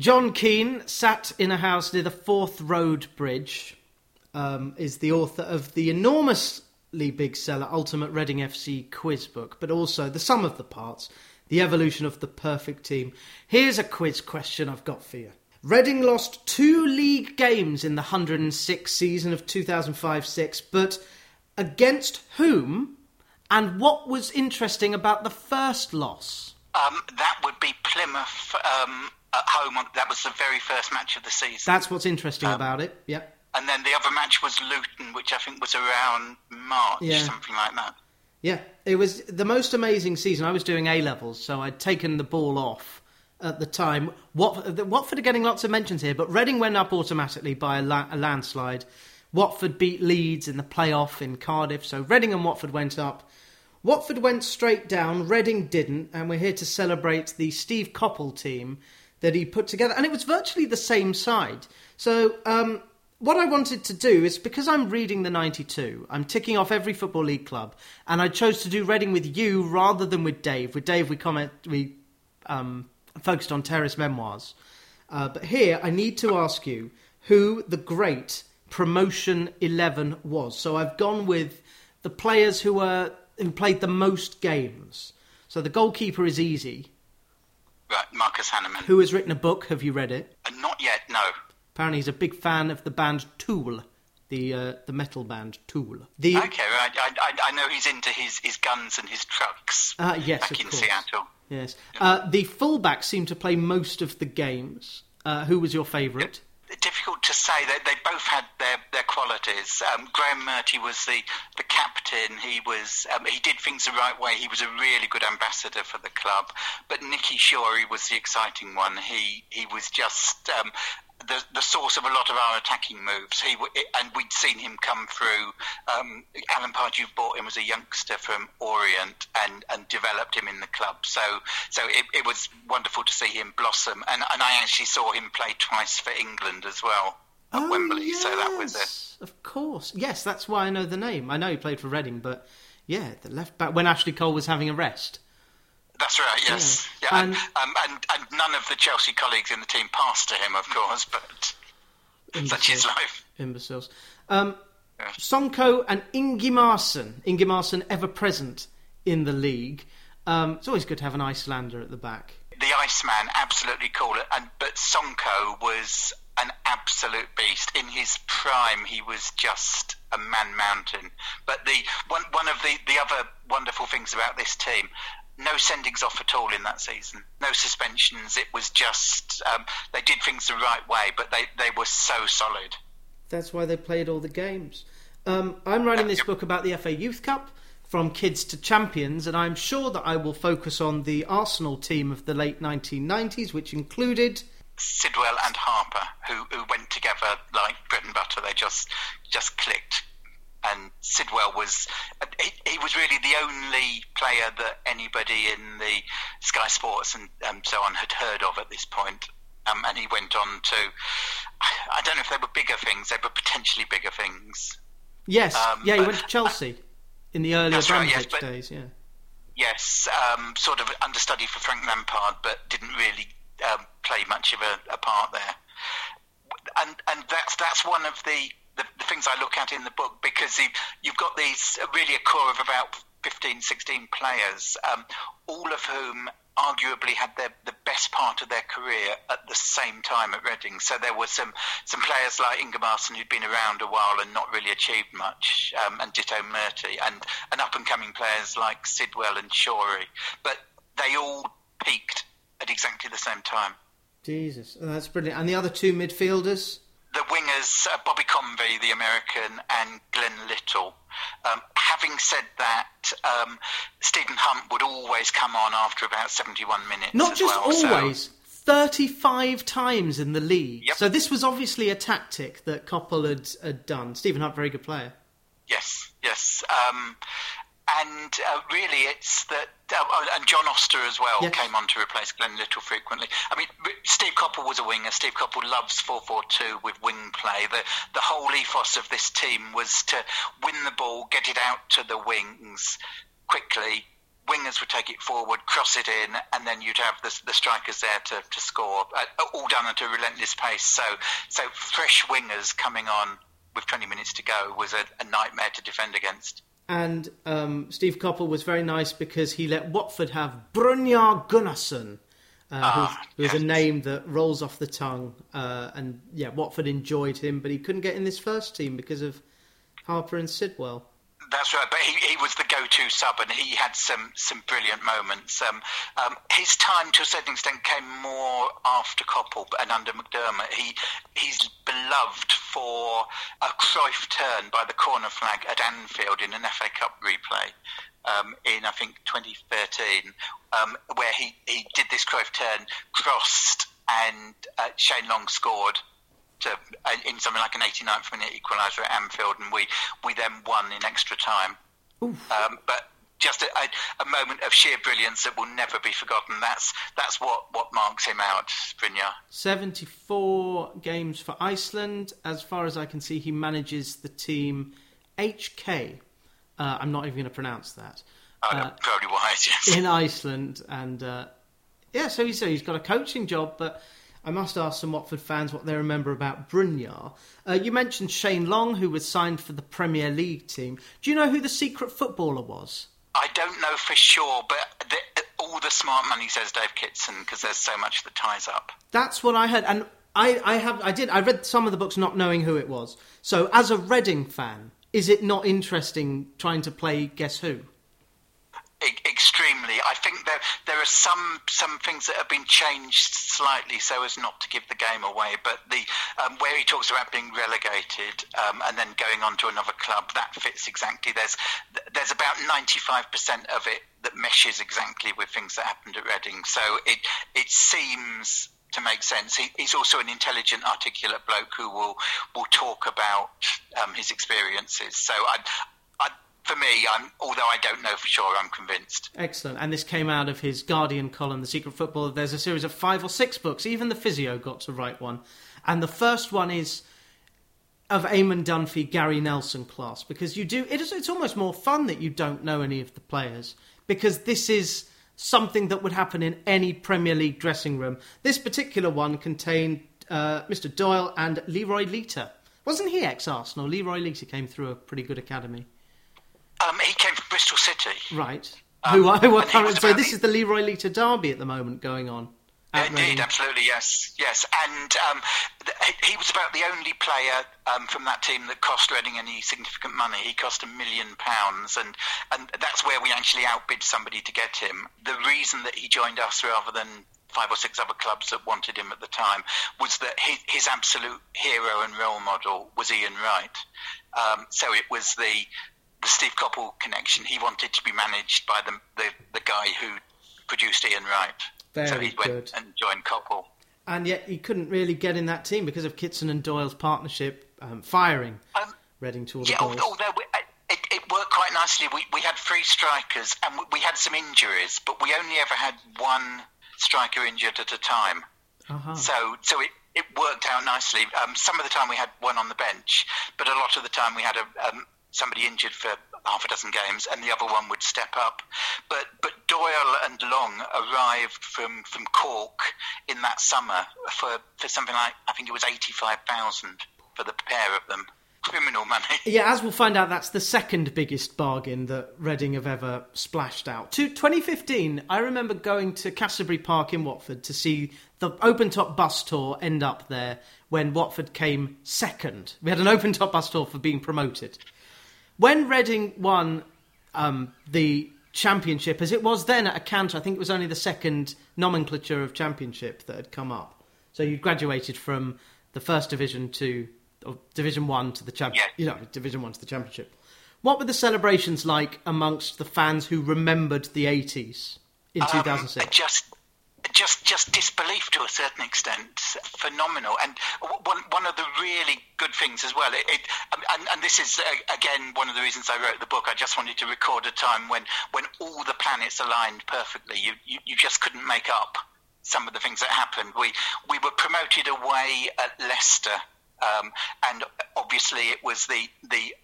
Jon Keen sat in a house near the Forth Road Bridge. Um, is the author of the enormously big seller Ultimate Reading FC quiz book, but also the sum of the parts, the evolution of the perfect team. Here's a quiz question I've got for you. Reading lost two league games in the 106 season of 2005 6, but against whom? And what was interesting about the first loss? Um, that would be Plymouth um, at home. On, that was the very first match of the season. That's what's interesting Um, about it. Yep. and then the other match was Luton, which I think was around March, Yeah. something like that. Yeah, it was the most amazing season. I was doing A levels, so I'd taken the ball off at the time. Wat- the- Watford are getting lots of mentions here, but Reading went up automatically by a, la- a landslide. Watford beat Leeds in the playoff in Cardiff, so Reading and Watford went up. Watford went straight down, Reading didn't, and we're here to celebrate the Steve Coppell team that he put together. And it was virtually the same side. So, um, what I wanted to do is because I'm reading the 92, I'm ticking off every Football League club, and I chose to do Reading with you rather than with Dave. With Dave, we comment, we um, focused on Terrace Memoirs. Uh, but here, I need to ask you who the great promotion 11 was. So I've gone with the players who were who played the most games. So the goalkeeper is easy. Right, Marcus Hahnemann. Who has written a book? Have you read it? Uh, not yet, no. Apparently, he's a big fan of the band Tool, the uh, the metal band Tool. The Okay, right. I, I, I know he's into his, his guns and his trucks uh, yes, back of in course. Seattle. Yes, uh, the fullbacks seem to play most of the games. Uh, who was your favourite? Difficult to say. They, they both had their, their qualities. Um, Graham Murty was the, the captain. He was um, he did things the right way. He was a really good ambassador for the club. But Nicky Shorey was the exciting one. He he was just um, the the source of a lot of our attacking moves. He and we'd seen him come through. Um, Alan Pardew bought him as a youngster from Orient and, and developed him in the club. So so it, it was wonderful to see him blossom. And and I actually saw him play twice for England as well at Oh, Wembley. So that was it. Of course. Yes, that's why I know the name. I know he played for Reading, but yeah, the left back when Ashley Cole was having a rest. That's right. Yes. Yeah. Yeah. And, um, and and none of the Chelsea colleagues in the team passed to him, of course, but such is life. Imbeciles. Um, Yeah. Sonko and Ingimarsson. Ingimarsson ever present in the league. Um, it's always good to have an Icelander at the back. the Iceman, absolutely cool. And but Sonko was an absolute beast. In his prime, he was just a man mountain. But the one one of the the other wonderful things about this team. No sendings off at all in that season. No suspensions. It was just um, they did things the right way, but they, they were so solid. That's why they played all the games. Um, I'm writing this book about the FA Youth Cup, from kids to champions, and I'm sure that I will focus on the Arsenal team of the late 1990s, which included Sidwell and Harper, who, who went together like bread and butter. They just just clicked. And Sidwell was he, he was really the only player that anybody in the Sky Sports and um, so on had heard of at this point. Um, and he went on to I don't know if they were bigger things. They were potentially bigger things. yes, Um, yeah, he went to Chelsea in the earlier right, yes, but- days. Yeah, Yes, um, sort of understudy for Frank Lampard, but didn't really um, play much of a, a part there. And and that's that's one of the, the, the things I look at in the book because you, you've got these uh, really a core of about 15, 16 players, um, all of whom arguably had their, the best part of their career at the same time at Reading. So there were some, some players like Ingimarsson who'd been around a while and not really achieved much, um, and ditto Murty, and, and up and coming players like Sidwell and Shorey. But they all peaked at exactly the same time. Jesus, oh, that's brilliant. And the other two midfielders, the wingers, uh, Bobby Convey, the American, and Glenn Little. Um, having said that, um, Stephen Hunt would always come on after about 71 minutes. not as just well, so- always. 35 times in the league. Yep. So this was obviously a tactic that Coppell had, had done. Stephen Hunt, very good player. Yes, yes. Um, and uh, really, it's that, oh, and John Oster as well Yes. came on to replace Glenn Little frequently. I mean, Steve Coppell was a winger. Steve Coppell loves 4-4-2 with wing play. The, the whole ethos of this team was to win the ball, get it out to the wings quickly, wingers would take it forward, cross it in, and then you'd have the, the strikers there to, to score, uh, all done at a relentless pace. So, so fresh wingers coming on with 20 minutes to go was a, a nightmare to defend against. And um, Steve Coppell was very nice because he let Watford have Brynjar Gunnarsson, uh, ah, who's, who's yes. a name that rolls off the tongue. Uh, and yeah, Watford enjoyed him, but he couldn't get in this first team because of Harper and Sidwell. That's right, but he, he was the go-to sub, and he had some some brilliant moments. Um, um, his time, to a certain extent, came more after Coppell and under McDermott. He he's beloved for a Cruyff turn by the corner flag at Anfield in an FA Cup replay. Um, in I think 2013, um, where he, he did this Cruyff turn, crossed, and uh, Shane Long scored to, uh, in something like an 89th minute equaliser at Anfield, and we, we then won in extra time. Um, but just a, a, moment of sheer brilliance that will never be forgotten. That's that's what, what marks him out, Brynjar. 74 games for Iceland. As far as I can see, he manages the team HK. Uh, I'm not even going to pronounce that. Oh, uh, probably wise, yes. In Iceland. And uh, yeah, so he's, he's got a coaching job, but I must ask some Watford fans what they remember about Brynjar. Uh, you mentioned Shane Long, who was signed for the Premier League team. Do you know who the secret footballer was? I don't know for sure, but the, all the smart money says Dave Kitson because there's so much that ties up. That's what I heard, and I, I have, I did, I read some of the books not knowing who it was. So, as a Reading fan, is it not interesting trying to play Guess Who? Extremely. I think there there are some some things that have been changed slightly so as not to give the game away. But the um, where he talks about being relegated um, and then going on to another club, that fits exactly. There's there's about 95% of it that meshes exactly with things that happened at Reading. So it it seems to make sense. He, he's also an intelligent, articulate bloke who will will talk about um, his experiences. So I, for me, I'm, although I don't know for sure, I'm convinced. Excellent. And this came out of his Guardian column, The Secret Football. There's a series of five or six books. Even the physio got to write one. And the first one is of Eamon Dunphy, Garry Nelson class, because you do, it is, it's almost more fun that you don't know any of the players, because this is something that would happen in any Premier League dressing room. This particular one contained uh, Mr. Doyle and Leroy Lita. Wasn't he ex Arsenal? Leroy Lita came through a pretty good academy. Um, he came from Bristol City. Right. Um, Who I current, so this is the Leroy Lita derby at the moment going on. Indeed, absolutely, yes, yes. And um, he was about the only player um, from that team that cost Reading any significant money. He cost a million pounds, and and that's where we actually outbid somebody to get him. The reason that he joined us rather than five or six other clubs that wanted him at the time was that his, his absolute hero and role model was Ian Wright. Um, so it was the the Steve Coppell connection. He wanted to be managed by the the, the guy who produced Ian Wright. Very so he good. went and joined Coppell. And yet he couldn't really get in that team because of Kitson and Doyle's partnership um, firing um, Reading to all the yeah, goals. Although we, it, it, worked quite nicely. We, we had three strikers and we, we, had some injuries, but we only ever had one striker injured at a time. Uh-huh. So so it, it worked out nicely. Um, some of the time we had one on the bench, but a lot of the time we had a, um, somebody injured for half a dozen games, and the other one would step up. But but Doyle and Long arrived from, from Cork in that summer for, for something like I think it was eighty five thousand for the pair of them. Criminal money. Yeah, as we'll find out, that's the second biggest bargain that Reading have ever splashed out. To 2015, I remember going to Cassiobury Park in Watford to see the open top bus tour end up there when Watford came second. We had an open top bus tour for being promoted when Reading won um, the championship, as it was then at a canter, I think it was only the second nomenclature of championship that had come up. So you'd graduated from the first division to Division One to the champion, yeah. you know, Division One to the championship. What were the celebrations like amongst the fans who remembered the 80s in um, 2006? Just just just disbelief to a certain extent, phenomenal. And one one of the really good things as well, it, it and, and this is uh, again one of the reasons I wrote the book. I just wanted to record a time when when all the planets aligned perfectly. You you, you just couldn't make up some of the things that happened. We we were promoted away at Leicester, um, and obviously it was the the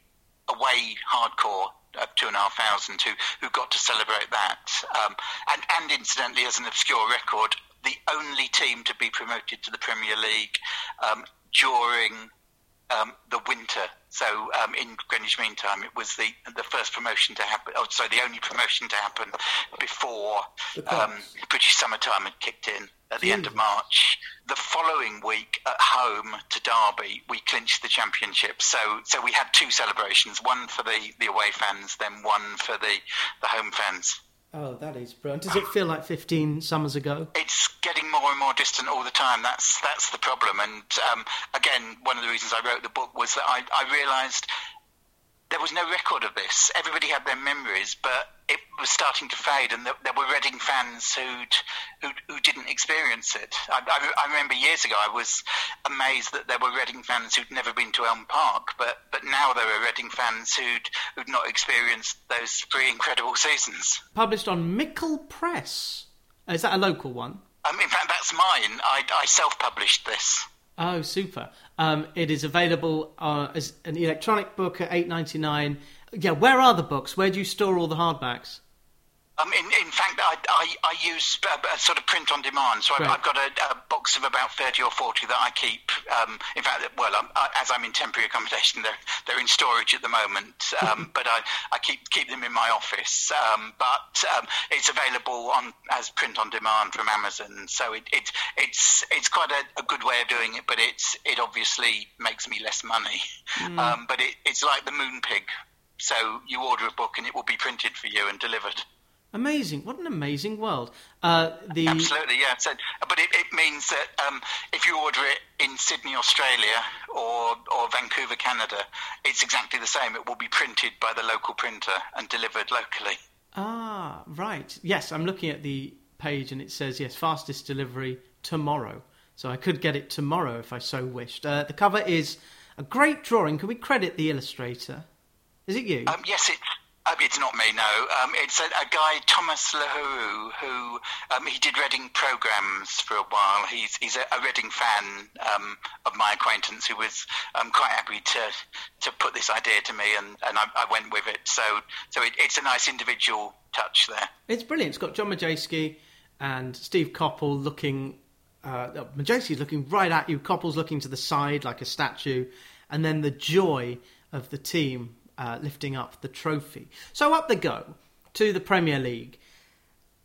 away hardcore of two and a half thousand who, who got to celebrate that. Um, and, and incidentally, as an obscure record, the only team to be promoted to the Premier League um, during um, the winter. So um, in Greenwich Mean Time, it was the the first promotion to happen. Oh, sorry, the only promotion to happen before um, British summertime had kicked in at the end of March. The following week at home to Derby, we clinched the championship. So so we had two celebrations: one for the, the away fans, then one for the the home fans. Oh, that is brilliant. Does it feel like 15 summers ago? It's getting more and more distant all the time. That's that's the problem. And um, again, one of the reasons I wrote the book was that I, I realised there was no record of this. Everybody had their memories, but it was starting to fade, and there, there were Reading fans who'd, who, who didn't experience it. I, I, I, remember years ago I was amazed that there were Reading fans who'd never been to Elm Park, but, but now there are Reading fans who'd, who'd not experienced those three incredible seasons. Published on Mickle Press. Is that a local one? Um, in fact, that's mine. I, I self-published this. Oh, super! Um, it is available uh, as an electronic book at eight ninety nine. Yeah, where are the books? Where do you store all the hardbacks? Um, in, in fact, I, I, I use a, a sort of print on demand. So I've, right. I've got a, a, box of about 30 or 40 that I keep. Um, in fact, well, I'm, I, as I'm in temporary accommodation, they're, they're in storage at the moment. Um, but I, I keep, keep them in my office. Um, but um, it's available on as print on demand from Amazon. So it, it, it's, it's quite a, a, good way of doing it, but it's, it obviously makes me less money. Mm. but it, it's like the Moonpig. So you order a book and it will be printed for you and delivered. Amazing! What an amazing world. Uh, the absolutely, yeah. So, but it, it means that um, if you order it in Sydney, Australia, or or Vancouver, Canada, it's exactly the same. It will be printed by the local printer and delivered locally. Ah, right. Yes, I'm looking at the page and it says yes, fastest delivery tomorrow. So I could get it tomorrow if I so wished. Uh, the cover is a great drawing. Can we credit the illustrator? Is it you? Um, yes, it's uh, it's not me, no. Um, it's a, a, guy, Thomas Lahoureux, who um, he did Reading programs for a while. He's he's a, a Reading fan um, of my acquaintance who was um, quite happy to to put this idea to me, and, and I, I went with it. So so it, it's a nice individual touch there. It's brilliant. It's got John Madejski and Steve Coppell looking. Uh, Madejski's looking right at you. Coppell's looking to the side like a statue, and then the joy of the team uh, lifting up the trophy. So up they go to the Premier League,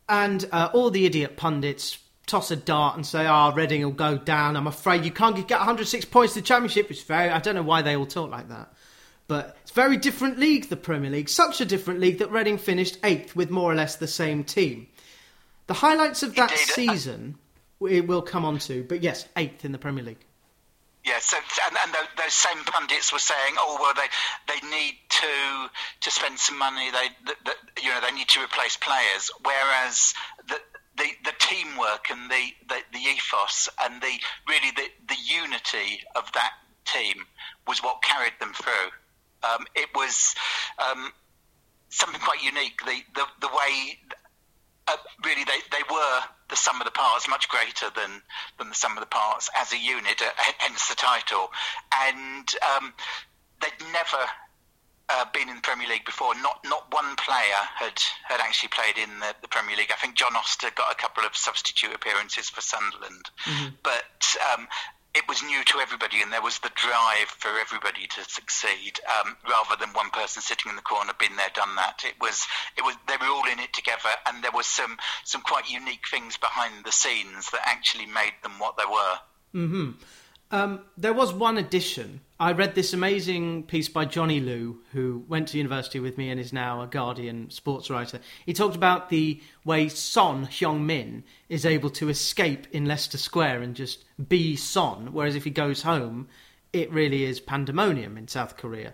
and uh, all the idiot pundits toss a dart and say, "Ah, oh, Reading will go down." I'm afraid you can't get 106 points to the Championship. It's very. I don't know why they all talk like that. But it's a very different league, the Premier League. Such a different league that Reading finished eighth with more or less the same team. The highlights of that season we will come on to, but yes, eighth in the Premier League. Yeah, so and, and those same pundits were saying, oh well, they they need to to spend some money. They, the, you know, they need to replace players. Whereas the the, the teamwork and the, the, the ethos and the really the, the unity of that team was what carried them through. Um, it was um, something quite unique. The the, the way uh, really they, they were the sum of the parts much greater than than the sum of the parts as a unit, uh, hence the title. And um, they'd never uh, been in the Premier League before. Not not one player had had actually played in the, the, Premier League. I think John Oster got a couple of substitute appearances for Sunderland, mm-hmm. but um, it was new to everybody, and there was the drive for everybody to succeed, um, rather than one person sitting in the corner, been there, done that. It was, it was, they were all in it together, and there was some some quite unique things behind the scenes that actually made them what they were. Hmm. Um, there was one addition. I read this amazing piece by Johnny Liew, who went to university with me and is now a Guardian sports writer. He talked about the way Son Heung-min is able to escape in Leicester Square and just be Son, whereas if he goes home, it really is pandemonium in South Korea.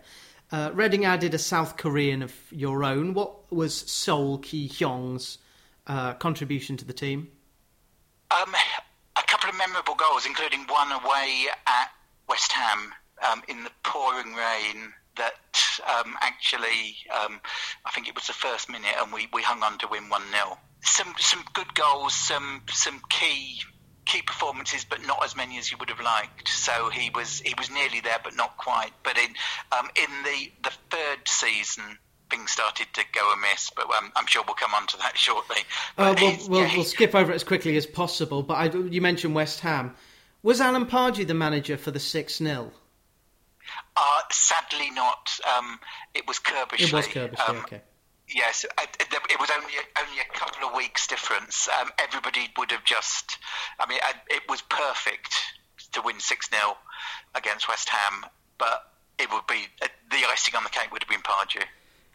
Uh, Reading added a South Korean of your own. What was Seol Ki-hyeon's uh, contribution to the team? Um, memorable goals, including one away at West Ham um, in the pouring rain that um, actually, um, I think it was the first minute, and we, we hung on to win 1 0. Some, some good goals, some, some key key performances, but not as many as you would have liked. So he was he was nearly there, but not quite. But in um, in the the third season, things started to go amiss. But um, I'm sure we'll come on to that shortly. Uh, we'll, we'll, yeah, we'll, skip over it as quickly as possible. But I, you mentioned West Ham. Was Alan Pardew the manager for the 6 0? Uh, sadly not. Um, it was Curbishley. It was Curbishley, um, okay. Yes, it was only only a couple of weeks difference. Um, everybody would have just, I mean, it was perfect to win six 0 against West Ham, but it would be the icing on the cake would have been Pardew.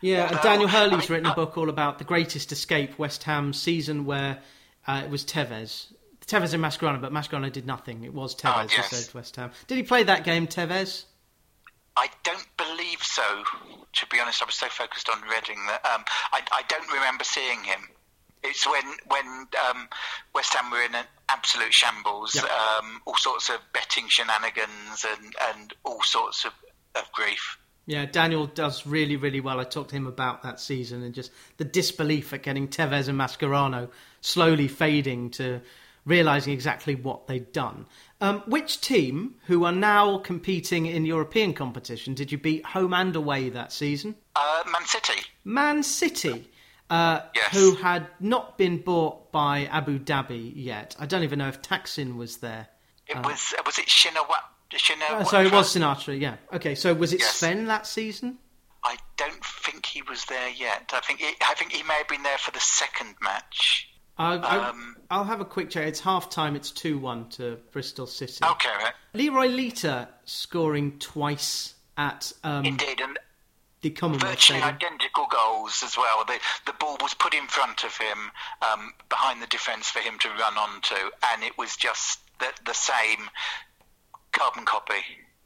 Yeah, Daniel Hurley's written a book all about the greatest escape West Ham season where uh, it was Tevez. Tevez and Mascherano, but Mascherano did nothing. It was Tevez oh, yes. who saved West Ham. Did he play that game, Tevez? I don't believe so. To be honest, I was so focused on Reading that um, I, I, don't remember seeing him. It's when when um, West Ham were in an absolute shambles, um, all sorts of betting shenanigans and, and all sorts of, of grief. Yeah, Daniel does really, really well. I talked to him about that season and just the disbelief at getting Tevez and Mascherano slowly fading to realizing exactly what they'd done. Um, which team, who are now competing in European competition, did you beat home and away that season? Uh, Man City. Man City. Uh, yes. Who had not been bought by Abu Dhabi yet. I don't even know if Thaksin was there. It uh, was. Was it Shinawatra? Shina, uh, so it was Sinatra. Yeah. Okay. So was it yes. Sven that season? I don't think he was there yet. I think he, I think he may have been there for the second match. Um, I'll have a quick check. It's half time. It's 2 1 to Bristol City. Okay, right. Leroy Lita scoring twice at. Um, Indeed, and the Commonwealth virtually Stadium. identical goals as well. The, the ball was put in front of him, um, behind the defence for him to run onto, and it was just the, the same carbon copy.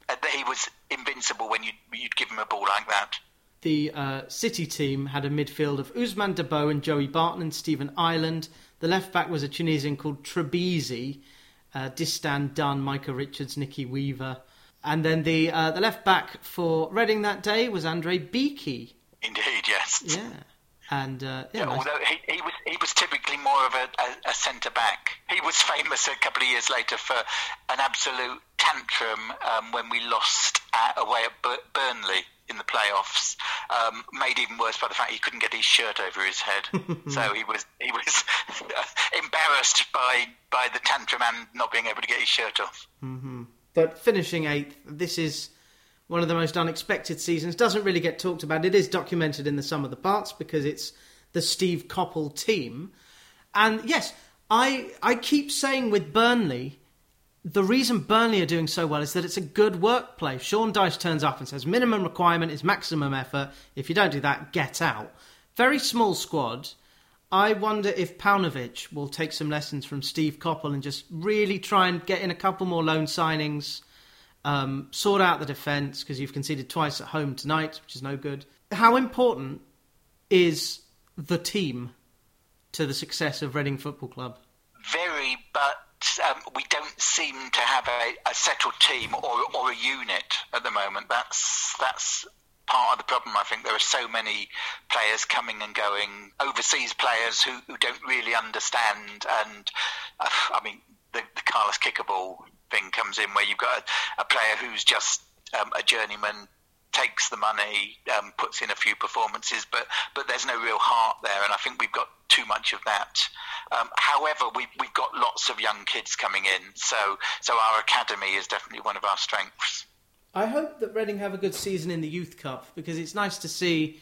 Uh, he was invincible when you'd, you'd give him a ball like that the uh, City team had a midfield of Ousmane Dabo and Joey Barton and Stephen Ireland. The left back was a Tunisian called Trabelsi, uh, Distin Dunne, Micah Richards, Nicky Weaver. And then the uh, the left back for Reading that day was Andre Bikey. Indeed, yes. Yeah. And uh, yeah, yeah, although he, he was he was typically more of a, a, a centre back. He was famous a couple of years later for an absolute tantrum um, when we lost at, away at Burnley in the playoffs, um, made even worse by the fact he couldn't get his shirt over his head. so he was he was embarrassed by by the tantrum and not being able to get his shirt off. Mm-hmm. But finishing eighth, this is one of the most unexpected seasons. Doesn't really get talked about. It is documented in the sum of the parts because it's the Steve Coppell team. And yes, I I keep saying with Burnley the reason Burnley are doing so well is that it's a good workplace. Sean Dyche turns up and says minimum requirement is maximum effort. If you don't do that, get out. Very small squad. I wonder if Paunovic will take some lessons from Steve Coppell and just really try and get in a couple more loan signings, um, sort out the defence because you've conceded twice at home tonight, which is no good. How important is the team to the success of Reading Football Club? Very, but um, we don't seem to have a, a settled team or, or a unit at the moment. That's that's part of the problem. I think there are so many players coming and going, overseas players who, who don't really understand. And uh, I mean, the, the Carlos Kickaball thing comes in where you've got a, a player who's just um, a journeyman takes the money, um, puts in a few performances, but but there's no real heart there, and I think we've got too much of that. Um, however, we, we've got lots of young kids coming in, so so our academy is definitely one of our strengths. I hope that Reading have a good season in the Youth Cup because it's nice to see.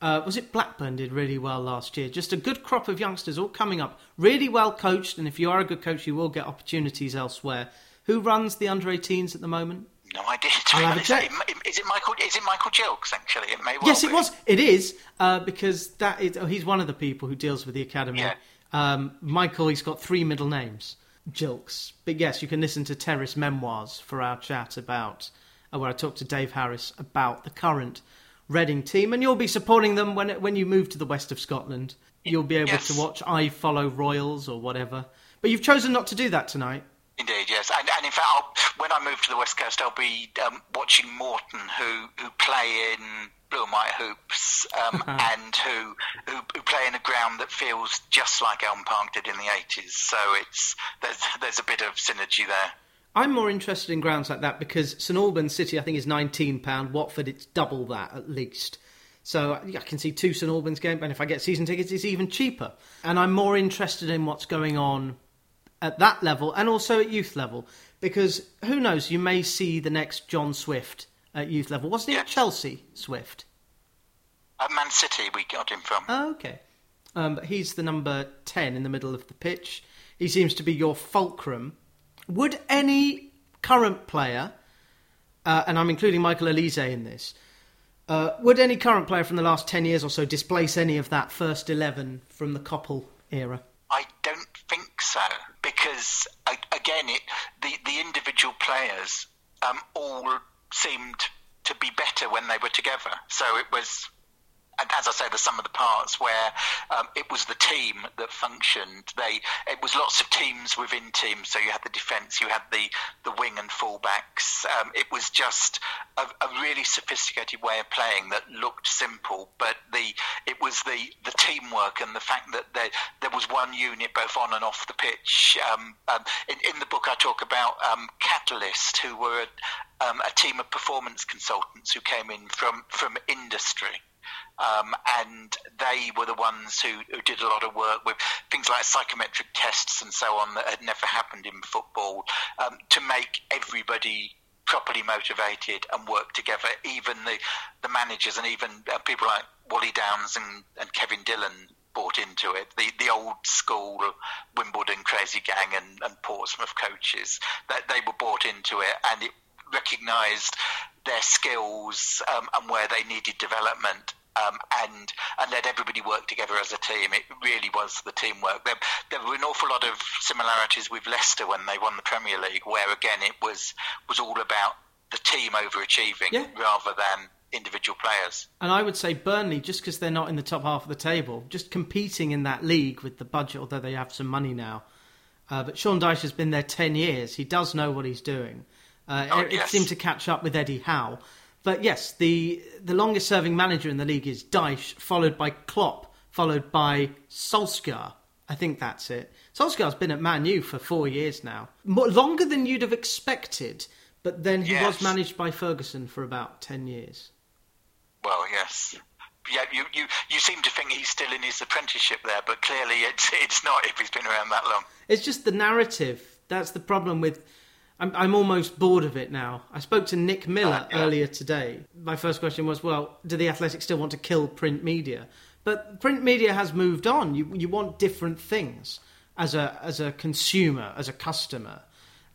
Uh, was it Blackburn did really well last year? Just a good crop of youngsters all coming up, really well coached, and if you are a good coach, you will get opportunities elsewhere. Who runs the under 18s at the moment? No idea. I'll have a check. Is it Michael? Is it Michael Gilkes? Actually, it may well. Yes, it be. was. It is uh, because that is. Oh, he's one of the people who deals with the academy. Yeah. Um, Michael, he's got three middle names, Gilkes. But yes, you can listen to Terrace Memoirs for our chat about uh, where I talked to Dave Harris about the current Reading team, and you'll be supporting them when when you move to the west of Scotland. You'll be able yes. to watch I Follow Royals or whatever. But you've chosen not to do that tonight. Indeed, yes, and, and in fact, I'll, when I move to the west coast, I'll be um, watching Morton, who who play in blue and white hoops, um, and who, who, who play in a ground that feels just like Elm Park did in the eighties. So it's there's there's a bit of synergy there. I'm more interested in grounds like that because St Albans City, I think, is nineteen pound. Watford, it's double that at least. So I can see two St Albans games, and if I get season tickets, it's even cheaper. And I'm more interested in what's going on at that level and also at youth level because who knows, you may see the next John Swift at youth level. Wasn't he yeah. at Chelsea, Swift? At Man City, we got him from. Oh, okay. Um, but he's the number 10 in the middle of the pitch. He seems to be your fulcrum. Would any current player, uh, and I'm including Michael Olise in this, uh, would any current player from the last 10 years or so displace any of that first 11 from the Coppell era? I don't because again, it the the individual players um, all seemed to be better when they were together. So it was and as I say, the sum of the parts where um, it was the team that functioned. They it was lots of teams within teams. So you had the defence, you had the the wing and fullbacks. Um, it was just a, a, really sophisticated way of playing that looked simple, but the it was the the teamwork and the fact that there there was one unit both on and off the pitch. Um, um in, in, the book, I talk about um, Catalyst, who were a, um, a team of performance consultants who came in from from industry. Um, and they were the ones who, who, did a lot of work with things like psychometric tests and so on that had never happened in football um, to make everybody properly motivated and work together. Even the, the managers and even uh, people like Wally Downes and, and Kevin Dillon bought into it. The the old school Wimbledon crazy gang and, and Portsmouth coaches that they were bought into it, and it recognised their skills um, and where they needed development um, and and let everybody work together as a team. It really was the teamwork. There, there were an awful lot of similarities with Leicester when they won the Premier League, where again it was was all about the team overachieving yeah. rather than individual players. And I would say Burnley, just because they're not in the top half of the table, just competing in that league with the budget, although they have some money now. Uh, but Sean Dyche has been there 10 years. He does know what he's doing. Uh, oh, it, yes. it seemed to catch up with Eddie Howe. But yes, the the longest serving manager in the league is Dyche, followed by Klopp, followed by Solskjaer. I think that's it. Solskjaer's been at Man U for four years now, More, longer than you'd have expected. But then he yes. was managed by Ferguson for about ten years. Well, yes. Yeah, you, you, you seem to think he's still in his apprenticeship there, but clearly it's it's not if he's been around that long. It's just the narrative. That's the problem with I'm, I'm almost bored of it now. I spoke to Nick Miller yeah. earlier today. My first question was, well, do the Athletics still want to kill print media? But print media has moved on. You you want different things as a as a consumer, as a customer,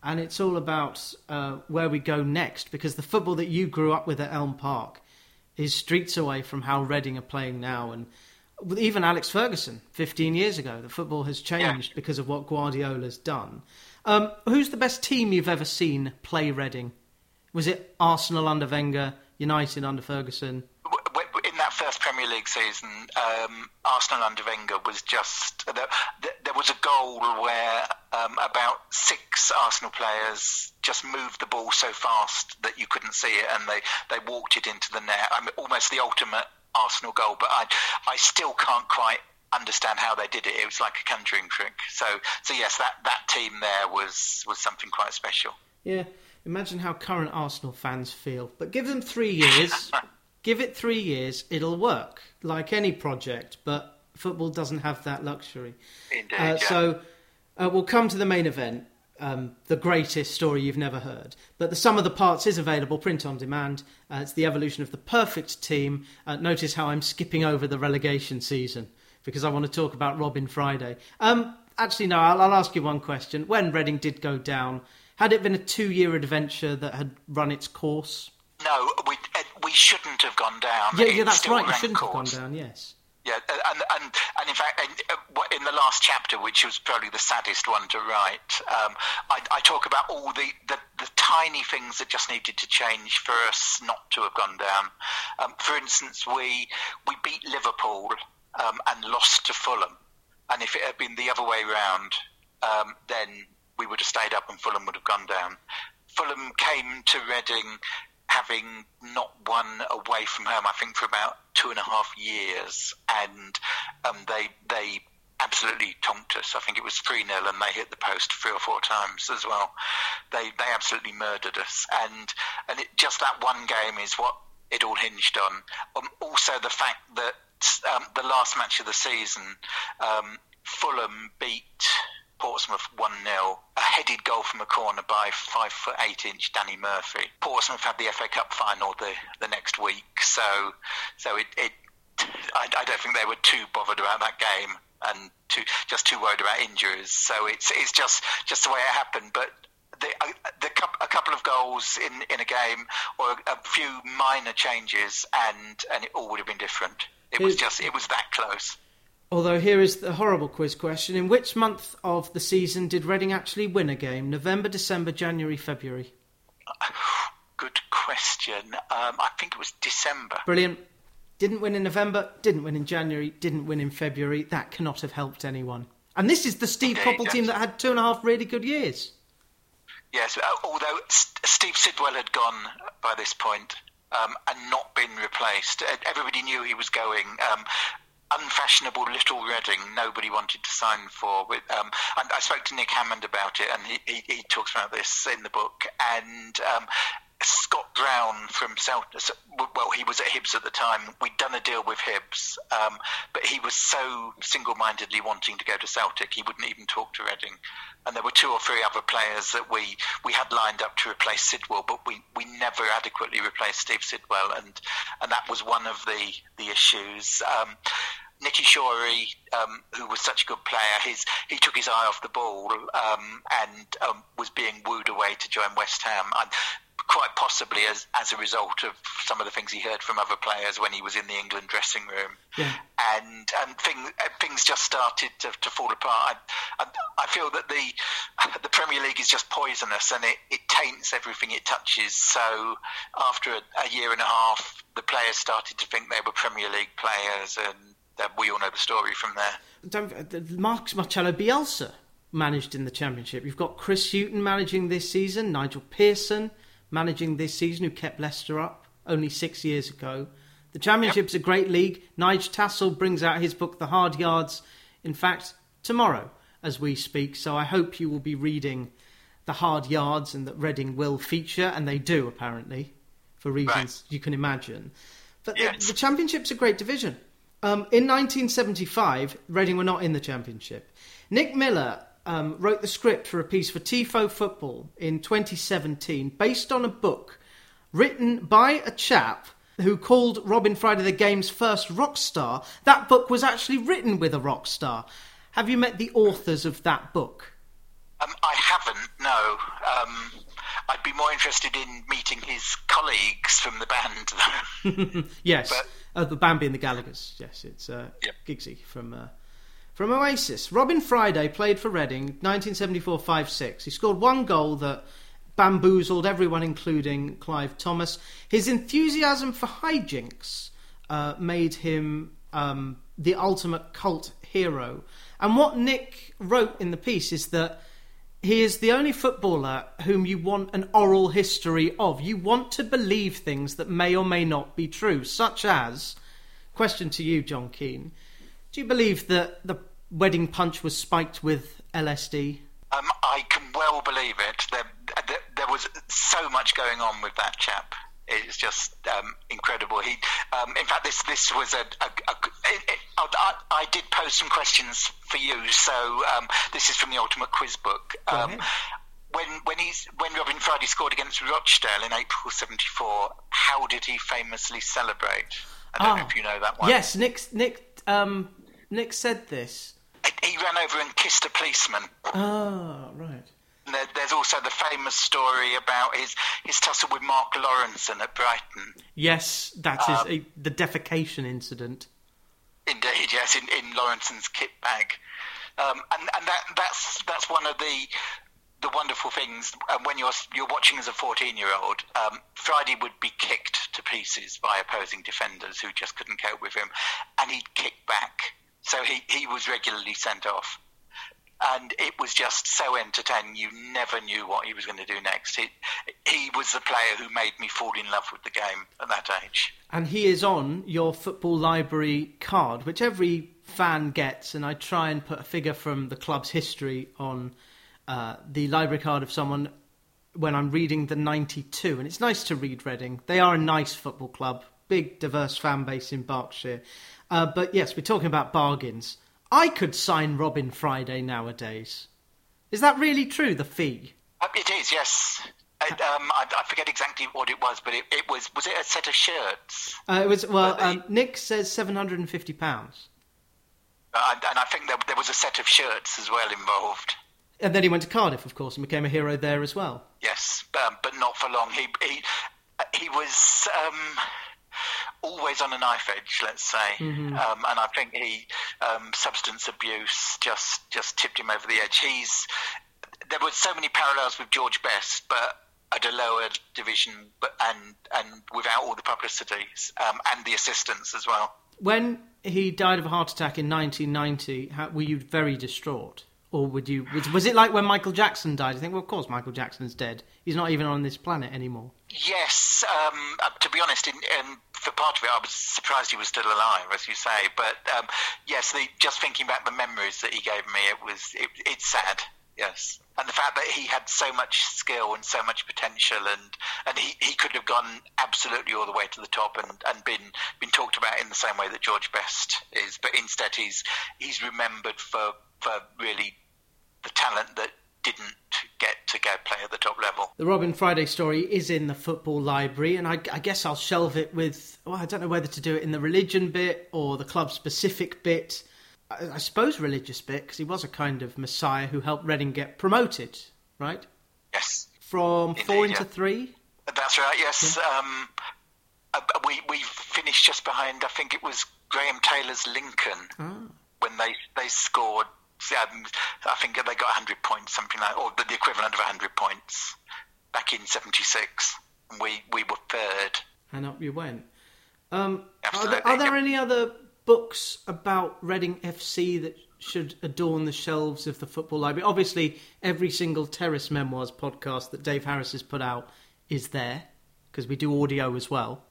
and it's all about uh, where we go next. Because the football that you grew up with at Elm Park is streets away from how Reading are playing now, and even Alex Ferguson, 15 years ago, the football has changed yeah. because of what Guardiola's done. Um, who's the best team you've ever seen play Reading? Was it Arsenal under Wenger, United under Ferguson? In that first Premier League season, um, Arsenal under Wenger was just there, there was a goal where um, about six Arsenal players just moved the ball so fast that you couldn't see it, and they, they walked it into the net. I mean, almost the ultimate Arsenal goal, but I I still can't quite understand how they did it. It was like a conjuring trick. So, so yes, that, that team there was was something quite special. Yeah, imagine how current Arsenal fans feel. But give them three years. give it three years, it'll work like any project. But football doesn't have that luxury. Indeed. Uh, yeah. So uh, we'll come to the main event. Um, the greatest story you've never heard. But the sum of the parts is available, print on demand. Uh, it's the evolution of the perfect team. Uh, notice how I'm skipping over the relegation season because I want to talk about Robin Friday. Um, actually, no, I'll, I'll ask you one question. When Reading did go down, had it been a two-year adventure that had run its course? No, we uh, we shouldn't have gone down. Yeah, yeah that's right. You shouldn't course. have gone down. Yes. Yeah, uh, and, and, and in fact, uh, in the last chapter, which was probably the saddest one to write, um, I, I, talk about all the, the, the, tiny things that just needed to change for us not to have gone down. Um, for instance, we we beat Liverpool um, and lost to Fulham. And if it had been the other way round, um, then we would have stayed up and Fulham would have gone down. Fulham came to Reading having not won away from home, I think, for about two and a half years, and um, they they absolutely tonked us. I think it was 3 0 and they hit the post three or four times as well. They they absolutely murdered us. And and it, just that one game is what it all hinged on. Um, also, the fact that um, the last match of the season, um, Fulham beat Portsmouth 1 0. A headed goal from a corner by 5 foot 8 inch Danny Murphy. Portsmouth had the FA Cup final the, the next week, so so it, it I, I don't think they were too bothered about that game and too, just too worried about injuries. So it's it's just just the way it happened. But the, the a couple of goals in, in a game or a few minor changes and and it all would have been different. It was just it was that close. Although here is the horrible quiz question: In which month of the season did Reading actually win a game? November, December, January, February. Good question. Um, I think it was December. Brilliant. Didn't win in November, didn't win in January, didn't win in February. That cannot have helped anyone. And this is the Steve Coppell team that had two and a half really good years. Yes, uh, although Steve Sidwell had gone by this point um, and not been replaced. Everybody knew he was going. Um, unfashionable little Reading, nobody wanted to sign for. With, um, I spoke to Nick Hammond about it, and he, he, he, talks about this in the book. And um, Scott Brown from South, well, he was at Hibs at the time. We'd done a deal with Hibs, um, but he was so single-mindedly wanting to go to Celtic, he wouldn't even talk to Reading. And there were two or three other players that we, we had lined up to replace Sidwell, but we, we never adequately replaced Steve Sidwell, and and that was one of the the issues. Um, Nicky Shorey, um, who was such a good player, his he took his eye off the ball um, and um, was being wooed away to join West Ham. And quite possibly as as a result of some of the things he heard from other players when he was in the England dressing room, yeah. and and things uh, things just started to, to fall apart. I, I, feel that the the Premier League is just poisonous and it, it taints everything it touches. So after a, a year and a half, the players started to think they were Premier League players, and we all know the story from there. Don't, uh, Mark Marcelo Bielsa managed in the Championship. You've got Chris Hughton managing this season, Nigel Pearson managing this season who kept Leicester up only six years ago. The Championship's yep. a great league. Nige Tassell brings out his book, The Hard Yards, in fact, tomorrow as we speak. So I hope you will be reading The Hard Yards and that Reading will feature, and they do apparently, for reasons right. you can imagine. But the, the, Championship's a great division. Um, in 1975, Reading were not in the Championship. Nick Miller um, wrote the script for a piece for Tifo Football in 2017 based on a book written by a chap who called Robin Friday the game's first rock star. That book was actually written with a rock star. Have you met the authors of that book? Um, I haven't, no. Um, I'd be more interested in meeting his colleagues from the band. yes, but... uh, the band being the Gallagher's. Yes, it's uh, yep. Guigsy from uh, from Oasis, Robin Friday played for Reading 1974-5-6. He scored one goal that bamboozled everyone, including Clive Thomas. His enthusiasm for hijinks uh, made him um, the ultimate cult hero. And what Nick wrote in the piece is that he is the only footballer whom you want an oral history of. You want to believe things that may or may not be true, such as question to you, Jon Keen do you believe that the wedding punch was spiked with LSD? Um, I can well believe it. There, there, there, was so much going on with that chap. It's just um, incredible. He, um, in fact, this this was a. a, a it, it, I, I, did pose some questions for you, so um, this is from the Ultimate Quiz book. Um, when when he's when Robin Friday scored against Rochdale in April '74, how did he famously celebrate? I don't oh, know if you know that one. Yes, Nick Nick um, Nick said this. He ran over and kissed a policeman. Ah, right. There, there's also the famous story about his, his tussle with Mark Lawrenson at Brighton. Yes, that um, is a, the defecation incident. Indeed, yes, in, in Lawrenson's kit bag. Um, and and that, that's that's one of the the wonderful things um, when you're you're watching as a 14 year old. Um, Friday would be kicked to pieces by opposing defenders who just couldn't cope with him, and he'd kick back so he, he was regularly sent off. And it was just so entertaining. You never knew what he was going to do next. He, he was the player who made me fall in love with the game at that age. And he is on your football library card, which every fan gets. And I try and put a figure from the club's history on uh, the library card of someone when I'm reading the 92, and it's nice to read Reading. They are a nice football club, big, diverse fan base in Berkshire. Uh, but yes, we're talking about bargains. I could sign Robin Friday nowadays. Is that really true, the fee? Uh, it is, yes. I, um, I, I, forget exactly what it was, but it, it, was was it a set of shirts? Uh, it was well. Um, Nick says seven hundred and fifty pounds. Uh, and I think there, there was a set of shirts as well involved. And then he went to Cardiff, of course, and became a hero there as well. Yes, um, but not for long. He he he was um, always on a knife edge, let's say, mm-hmm. um, and I think he um, substance abuse just just tipped him over the edge. He's there were so many parallels with George Best, but at a lower division, but and and without all the publicity um, and the assistance as well. When he died of a heart attack in 1990, how, were you very distraught? Or would you? Was, was, it like when Michael Jackson died? I think, well, of course, Michael Jackson's dead. He's not even on this planet anymore. Yes, um, uh, to be honest, in, in, for part of it, I was surprised he was still alive, as you say. But um, yes, the, just thinking back the memories that he gave me, it was it, it's sad. Yes, and the fact that he had so much skill and so much potential, and and he, he could have gone absolutely all the way to the top and, and been been talked about in the same way that George Best is, but instead he's he's remembered for for really the talent that didn't get to go play at the top level. The Robin Friday story is in the football library, and I, I, guess I'll shelve it with. Well, I don't know whether to do it in the religion bit or the club specific bit. I, I suppose religious bit because he was a kind of messiah who helped Reading get promoted, right? Yes. From Indeed, four into yeah. three. That's right. Yes. Yeah. Um, uh, we we finished just behind. I think it was Graham Taylor's Lincoln oh. when they they scored um, I think they got 100 points, something like, or the equivalent of 100 points back in '76. We we were third. And up you went. Um, are, there, are there any other books about Reading FC that should adorn the shelves of the football library? Obviously, every single Terrace Memoirs podcast that Dave Harris has put out is there because we do audio as well.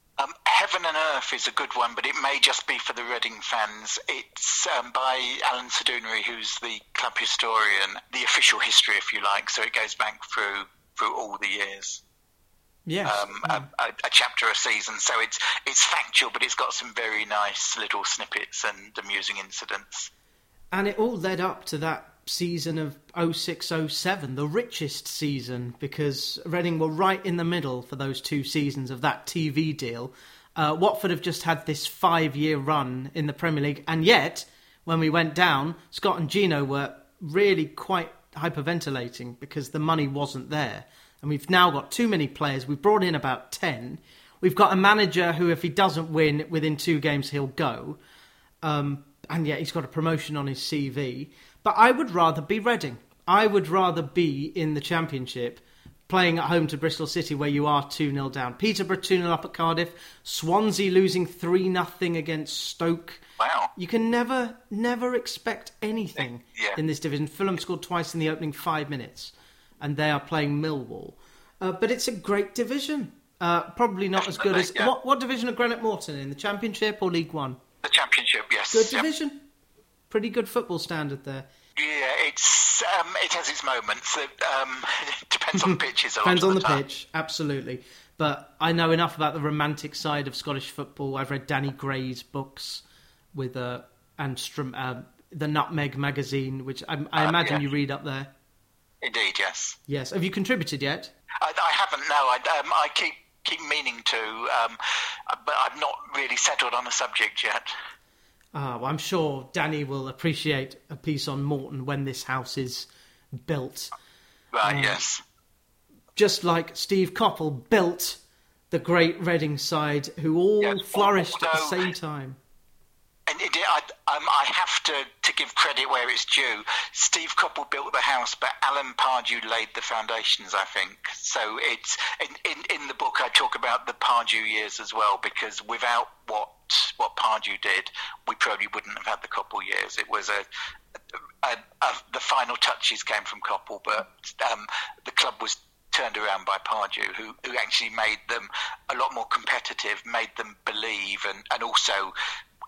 Earth is a good one, but it may just be for the Reading fans. It's um, by Alan Sedunary, who's the club historian, the official history, if you like. So it goes back through through all the years. Yes. Um, a, a, a, chapter a season, so it's it's factual, but it's got some very nice little snippets and amusing incidents. And it all led up to that season of 0607, the richest season, because Reading were right in the middle for those two seasons of that TV deal. Uh, Watford have just had this five year run in the Premier League, and yet, when we went down, Scott and Gino were really quite hyperventilating because the money wasn't there. And we've now got too many players. We've brought in about 10. We've got a manager who, if he doesn't win within two games, he'll go. Um, and yet he's got a promotion on his CV. But I would rather be Reading. I would rather be in the Championship playing at home to Bristol City where you are 2 0 down. Peterborough 2 0 up at Cardiff. Swansea losing 3 0 against Stoke. Wow. You can never, never expect anything yeah. in this division. Fulham scored twice in the opening five minutes, and they are playing Millwall. Uh, but it's a great division. Uh, probably not as good as. Yeah. What, what division are Greenock Morton in? The Championship or League One? The Championship, yes. Good division. Yep. Pretty good football standard there. Yeah, it's um, it has its moments. It, um, it depends on the pitches. depends on the, pitch, absolutely. But I know enough about the romantic side of Scottish football. I've read Danny Gray's books with uh, and Stramash, uh, the Nutmeg magazine, which I, I uh, imagine yeah. you read up there. Indeed, yes. Yes. Have you contributed yet? I, I haven't. No, I, um, I keep keep meaning to, um, but I've not really settled on a subject yet. Uh, well, I'm sure Danny will appreciate a piece on Morton when this house is built. Right, uh, yes. Just like Steve Coppell built the great Reading side, who all flourished although, at the same time. And it, I, um, I have to, to give credit where it's due. Steve Coppell built the house, but Alan Pardew laid the foundations, I think. So it's in, in, in the book I talk about the Pardew years as well, because without what what Pardew did, we probably wouldn't have had the Coppell years. It was a, a, a the final touches came from Coppell, but um, the club was turned around by Pardew, who, who actually made them a lot more competitive, made them believe, and, and also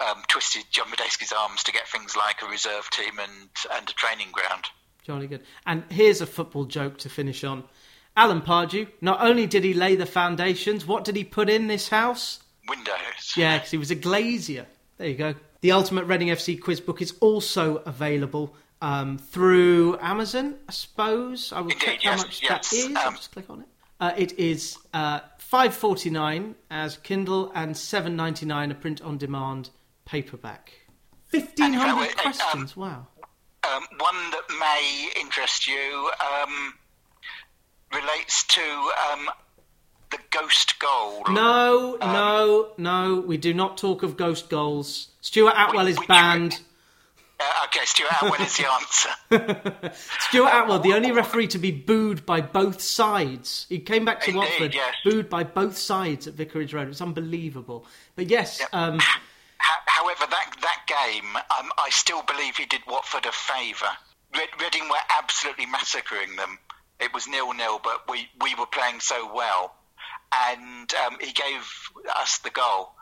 um, twisted John Madejski's arms to get things like a reserve team and, and a training ground. Jolly good. And here's a football joke to finish on. Alan Pardew, not only did he lay the foundations, what did he put in this house? Windows. Yeah, because he was a glazier. There you go. The Ultimate Reading FC quiz book is also available um, through Amazon, I suppose. I will Indeed, check how much yes. that is. Um, just click on it. Uh, it is uh, five forty nine as Kindle and seven ninety nine a print on demand paperback. Fifteen hundred um, questions. wow. Um, one that may interest you um, relates to um, the ghost goal. No, Um, no, no. We do not talk of ghost goals. Stuart Attwell is banned. Uh, okay, Stuart Attwell is the answer. Stuart Attwell, the only referee to be booed by both sides. He came back to Indeed, Watford, yes. booed by both sides at Vicarage Road. It's unbelievable. But yes, um, However, that that game, um, I still believe he did Watford a favour. Red, Reading were absolutely massacring them. It was nil nil, but we, we were playing so well, and um, he gave us the goal,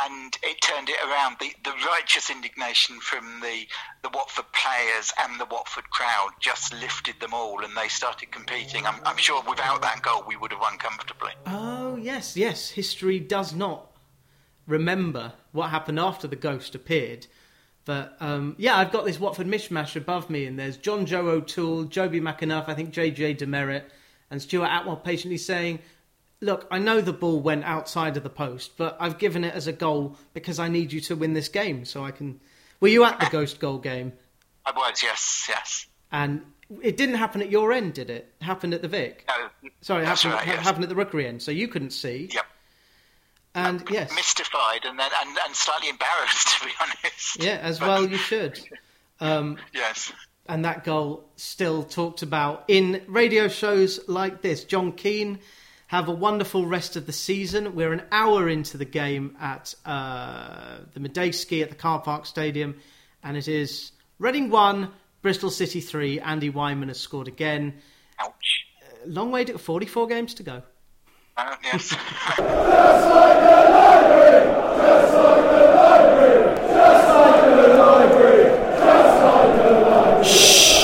and it turned it around. The the righteous indignation from the the Watford players and the Watford crowd just lifted them all, and they started competing. I'm, I'm sure without that goal, we would have won comfortably. oh yes, yes. History does not remember what happened after the ghost appeared. But um, yeah, I've got this Watford mishmash above me, and there's John Joe O'Toole, Jobi McAnuff, I think JJ DeMerit, and Stuart Attwell patiently saying, Look, I know the ball went outside of the post, but I've given it as a goal because I need you to win this game so I can. Were you at the ghost goal game? I was, yes, yes. And it didn't happen at your end, did it? It happened at the Vic. No, Sorry, it happened, right, yes. happened at the Rookery end, so you couldn't see. Yep. And yes, mystified and then and, and slightly embarrassed to be honest. yeah, as But- well you should. Um, Yes. and that goal still talked about in radio shows like this. Jon Keen, have a wonderful rest of the season. We're an hour into the game at uh, the Madejski at the car park stadium, and it is Reading one, Bristol City three. Andy Weimann has scored again. Ouch. Long way to 44 games to go. Uh, yes. Shh.